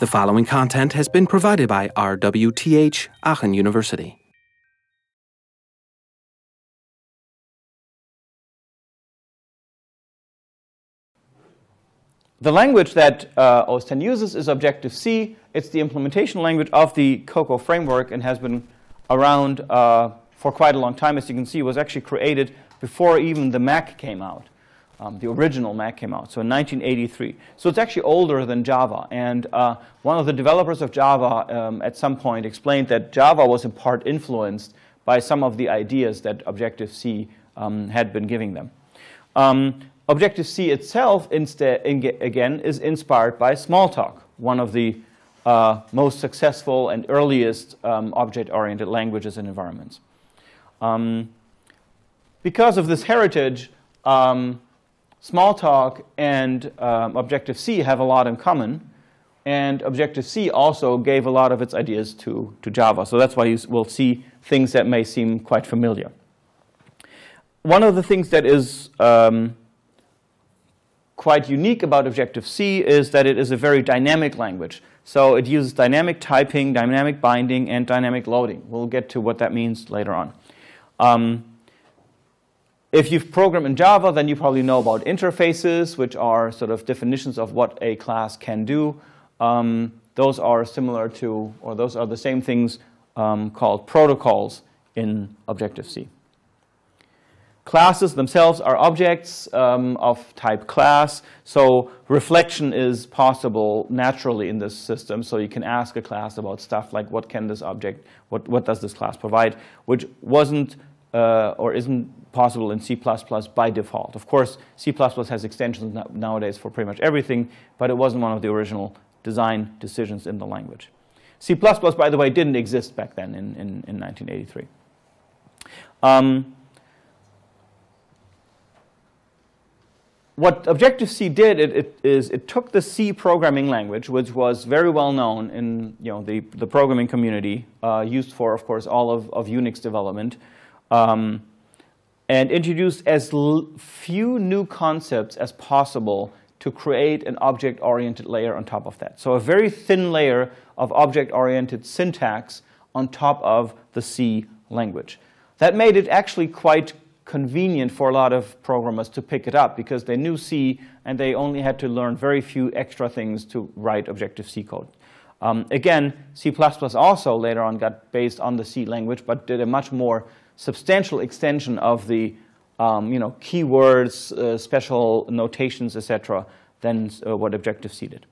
The following content has been provided by RWTH Aachen University. The language that uh, OS 10 uses is Objective-C. It's the implementation language of the Cocoa framework and has been around uh, for quite a long time. As you can see, it was actually created before even the Mac came out. Um, the original Mac came out, so in 1983. So it's actually older than Java. And uh, one of the developers of Java um, at some point explained that Java was in part influenced by some of the ideas that Objective-C um, had been giving them. Um, Objective-C itself, again, is inspired by Smalltalk, one of the uh, most successful and earliest um, object-oriented languages and environments. Um, because of this heritage, um, Smalltalk and um, Objective-C have a lot in common, and Objective-C also gave a lot of its ideas to, to Java. So that's why you will see things that may seem quite familiar. One of the things that is um, quite unique about Objective-C is that it is a very dynamic language. So it uses dynamic typing, dynamic binding, and dynamic loading. We'll get to what that means later on. Um, if you've programmed in Java, then you probably know about interfaces, which are sort of definitions of what a class can do. Um, those are similar to, or those are the same things um, called protocols in Objective-C. Classes themselves are objects um, of type class, so reflection is possible naturally in this system. So you can ask a class about stuff like what can this object, what, what does this class provide, which wasn't uh, or isn't possible in C++ by default. Of course, C++ has extensions nowadays for pretty much everything, but it wasn't one of the original design decisions in the language. C++, by the way, didn't exist back then in, in, in 1983. Um, what Objective-C did it, it is it took the C programming language, which was very well known in you know, the, the programming community, uh, used for, of course, all of, of Unix development, um, and introduced as few new concepts as possible to create an object-oriented layer on top of that. So a very thin layer of object-oriented syntax on top of the C language. That made it actually quite convenient for a lot of programmers to pick it up because they knew C and they only had to learn very few extra things to write Objective-C code. Um, again, C++ also later on got based on the C language, but did a much more substantial extension of the um, you know, keywords, uh, special notations, etc., than uh, what Objective-C did.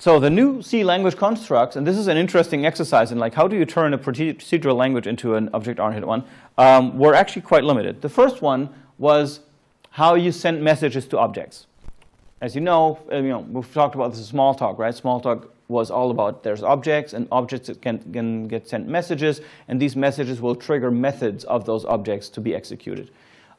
So the new C language constructs, and this is an interesting exercise in like how do you turn a procedural language into an object-oriented one, um, were actually quite limited. The first one was how you send messages to objects. As you know, uh, you know we've talked about this in Smalltalk, right? Smalltalk was all about there's objects, and objects can, can get sent messages, and these messages will trigger methods of those objects to be executed.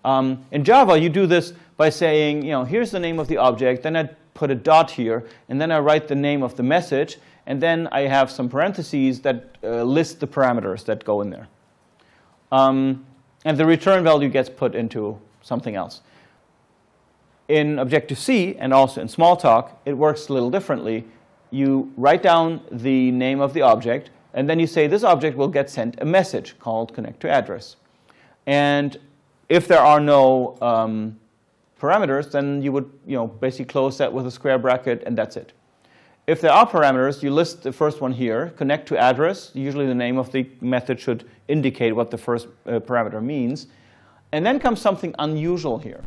Um, in Java, you do this by saying, you know, here's the name of the object, then I put a dot here, and then I write the name of the message, and then I have some parentheses that uh, list the parameters that go in there. Um, and the return value gets put into something else. In Objective-C and also in Smalltalk, it works a little differently. You write down the name of the object, and then you say this object will get sent a message called connect to address. And if there are no um, parameters, then you would you know, basically close that with a square bracket, and that's it. If there are parameters, you list the first one here, connect to address. Usually the name of the method should indicate what the first uh, parameter means. And then comes something unusual here.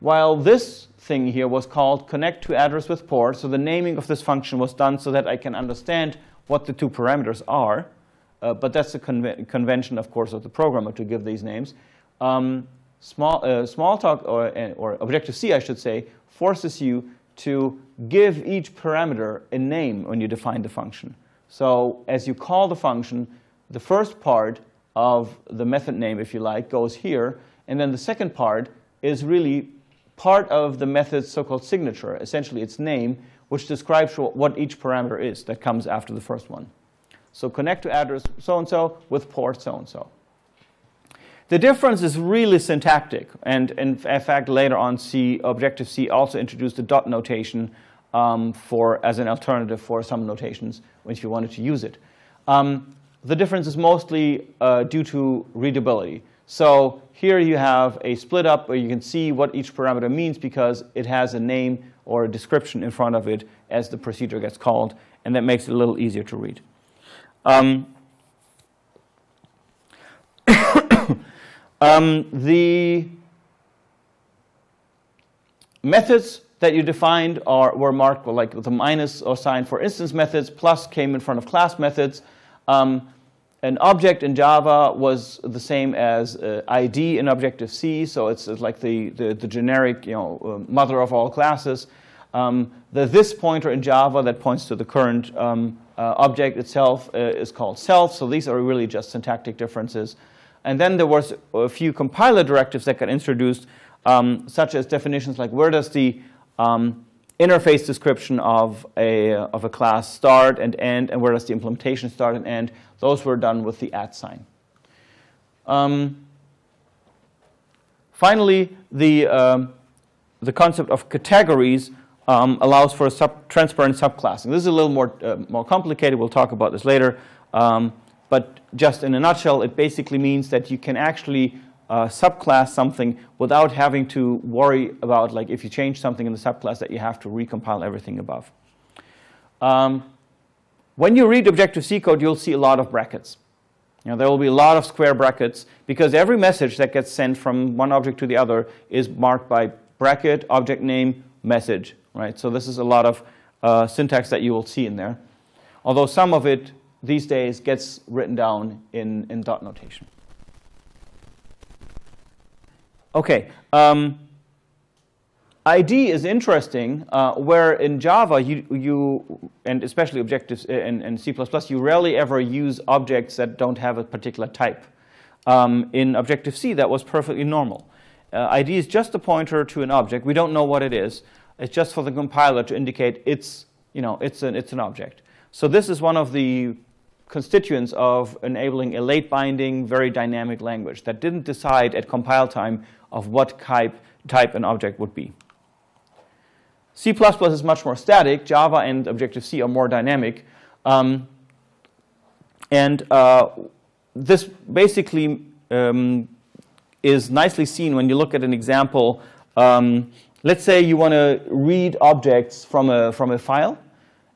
While this thing here was called connect to address with port, so the naming of this function was done so that I can understand what the two parameters are. Uh, but that's the conve convention, of course, of the programmer to give these names. Um, small, uh, Smalltalk or, uh, or Objective-C, I should say, forces you to give each parameter a name when you define the function. So as you call the function, the first part of the method name, if you like, goes here, and then the second part is really part of the method's so-called signature, essentially its name, which describes what each parameter is that comes after the first one. So connect to address so-and-so with port so-and-so. The difference is really syntactic, and in fact, later on, C Objective C also introduced the dot notation um, for as an alternative for some notations if you wanted to use it. Um, the difference is mostly uh, due to readability. So here you have a split up where you can see what each parameter means because it has a name or a description in front of it as the procedure gets called, and that makes it a little easier to read. Um, um, the methods that you defined are, were marked like with a minus or sign for instance methods, plus came in front of class methods. Um, an object in Java was the same as uh, ID in Objective-C, so it's, it's like the, the, the, generic you know, uh, mother of all classes. Um, the this pointer in Java that points to the current um, uh, object itself uh, is called self, so these are really just syntactic differences. And then there was a few compiler directives that got introduced, um, such as definitions like where does the um, interface description of a, of a class start and end, and where does the implementation start and end. Those were done with the at sign. Um, finally, the, um, the concept of categories um, allows for a sub transparent subclassing. This is a little more, uh, more complicated. We'll talk about this later. Um, but just in a nutshell, it basically means that you can actually uh, subclass something without having to worry about like if you change something in the subclass that you have to recompile everything above. Um, when you read Objective-C code, you'll see a lot of brackets. You know, there will be a lot of square brackets because every message that gets sent from one object to the other is marked by bracket, object name, message, right? So this is a lot of uh, syntax that you will see in there. Although some of it these days gets written down in, in dot notation. Okay. Um, ID is interesting, uh, where in Java, you, you and especially Objectives and, and C++, you rarely ever use objects that don't have a particular type. Um, in Objective-C, that was perfectly normal. Uh, ID is just a pointer to an object. We don't know what it is. It's just for the compiler to indicate it's, you know, it's an, it's an object. So this is one of the constituents of enabling a late binding, very dynamic language that didn't decide at compile time of what type, type an object would be. C++ is much more static. Java and Objective-C are more dynamic. Um, and uh, this basically um, is nicely seen when you look at an example. Um, let's say you want to read objects from a, from a file.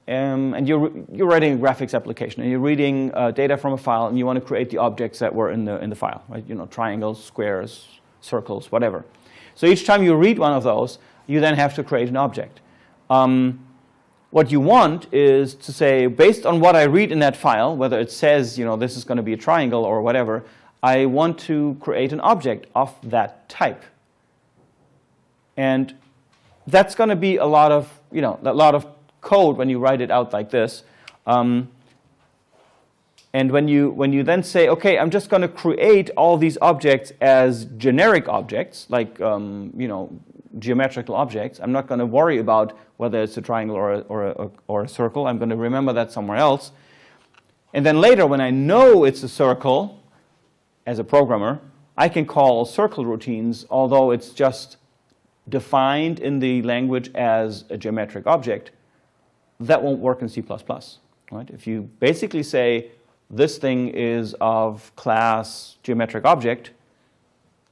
Um, and you're, you're writing a graphics application and you're reading uh, data from a file and you want to create the objects that were in the, in the file, right? You know, triangles, squares, circles, whatever. So each time you read one of those, you then have to create an object. Um, what you want is to say, based on what I read in that file, whether it says, you know, this is going to be a triangle or whatever, I want to create an object of that type. And that's going to be a lot of, you know, a lot of code when you write it out like this. Um, and when you, when you then say, okay, I'm just going to create all these objects as generic objects, like um, you know, geometrical objects, I'm not going to worry about whether it's a triangle or a, or, a, or a circle. I'm going to remember that somewhere else. And then later, when I know it's a circle, as a programmer, I can call circle routines, although it's just defined in the language as a geometric object. That won't work in C++. Right? If you basically say, this thing is of class geometric object,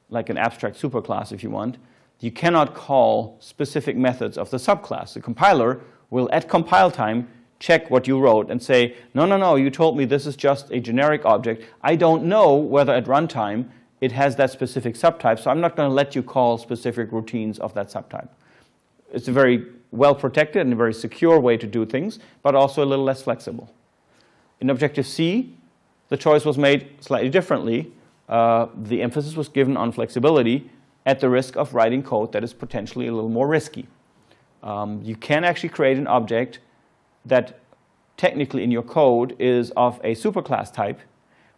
like an abstract superclass if you want, you cannot call specific methods of the subclass. The compiler will, at compile time, check what you wrote and say, no, no, no, you told me this is just a generic object. I don't know whether at runtime it has that specific subtype, so I'm not going to let you call specific routines of that subtype. It's a very well protected and a very secure way to do things, but also a little less flexible. In Objective-C, the choice was made slightly differently. Uh, the emphasis was given on flexibility at the risk of writing code that is potentially a little more risky. Um, you can actually create an object that technically in your code is of a superclass type,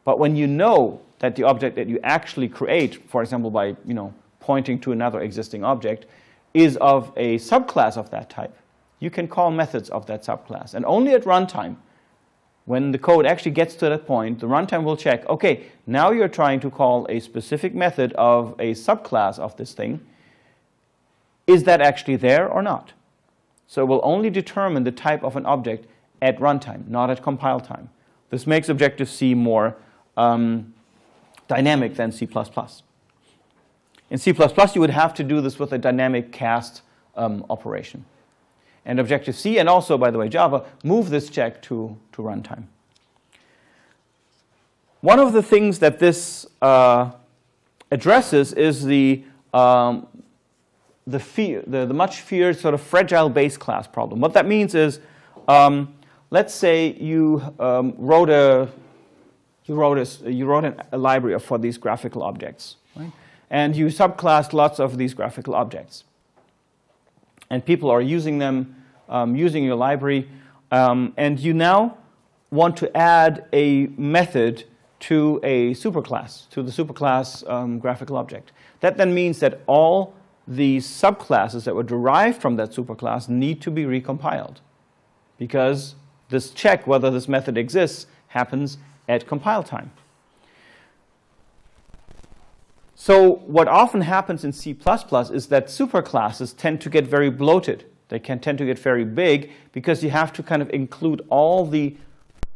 but when you know that the object that you actually create, for example, by you know, pointing to another existing object, is of a subclass of that type, you can call methods of that subclass. And only at runtime when the code actually gets to that point, the runtime will check, okay, now you're trying to call a specific method of a subclass of this thing. Is that actually there or not? So it will only determine the type of an object at runtime, not at compile time. This makes Objective-C more um, dynamic than C++. In C++, you would have to do this with a dynamic cast um, operation. And Objective-C, and also, by the way, Java, move this check to, to runtime. One of the things that this uh, addresses is the, um, the, fear, the, the, much feared sort of fragile base class problem. What that means is, um, let's say you um, wrote a you wrote a, you wrote an, a library for these graphical objects. Right? And you subclassed lots of these graphical objects. And people are using them, um, using your library, um, and you now want to add a method to a superclass, to the superclass um, graphical object. That then means that all the subclasses that were derived from that superclass need to be recompiled because this check whether this method exists happens at compile time. So what often happens in C++ is that superclasses tend to get very bloated. They can tend to get very big because you have to kind of include all the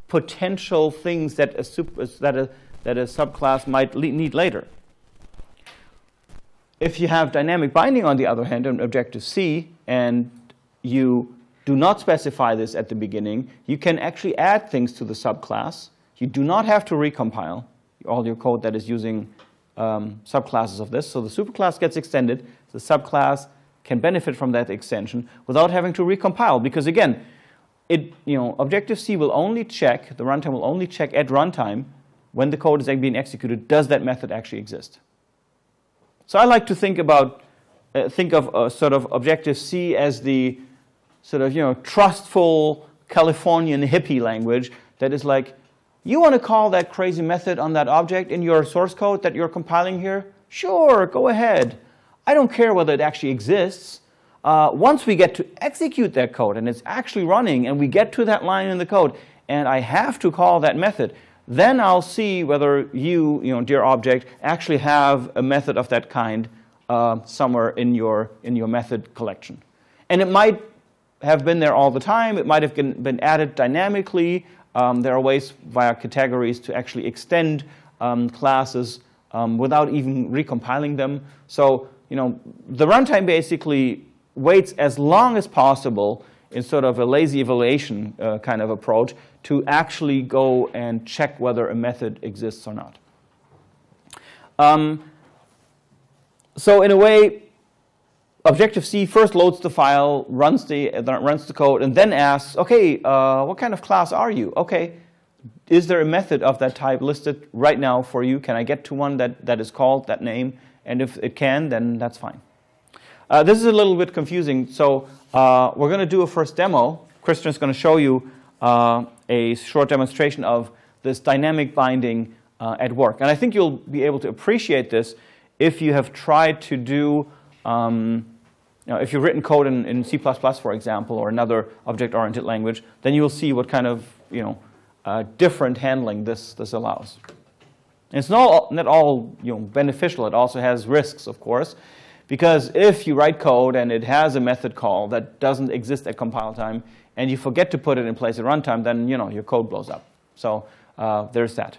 potential things that a, super, that a, that a subclass might need later. If you have dynamic binding, on the other hand, in Objective-C, and you do not specify this at the beginning, you can actually add things to the subclass. You do not have to recompile all your code that is using um, subclasses of this. So the superclass gets extended. The subclass can benefit from that extension without having to recompile. Because again, it, you know, Objective-C will only check, the runtime will only check at runtime when the code is being executed, does that method actually exist? So I like to think about, uh, think of a sort of Objective-C as the sort of, you know, trustful Californian hippie language that is like, you want to call that crazy method on that object in your source code that you're compiling here? Sure, go ahead. I don't care whether it actually exists. Uh, once we get to execute that code and it's actually running and we get to that line in the code and I have to call that method, then I'll see whether you, you know, dear object, actually have a method of that kind uh, somewhere in your, in your method collection. And it might have been there all the time. It might have been, been added dynamically. Um, there are ways via categories to actually extend um, classes um, without even recompiling them. So, you know, the runtime basically waits as long as possible in sort of a lazy evaluation uh, kind of approach to actually go and check whether a method exists or not. Um, so in a way, Objective-C first loads the file, runs the, runs the code, and then asks, okay, uh, what kind of class are you? Okay, is there a method of that type listed right now for you? Can I get to one that, that is called that name? And if it can, then that's fine. Uh, this is a little bit confusing, so uh, we're going to do a first demo. Christian is going to show you uh, a short demonstration of this dynamic binding uh, at work. And I think you'll be able to appreciate this if you have tried to do um, know, if you've written code in, in C++, for example, or another object-oriented language, then you'll see what kind of you know, uh, different handling this, this allows. And it's not, not all you know, beneficial. It also has risks, of course, because if you write code and it has a method call that doesn't exist at compile time, and you forget to put it in place at runtime, then you know, your code blows up. So uh, there's that.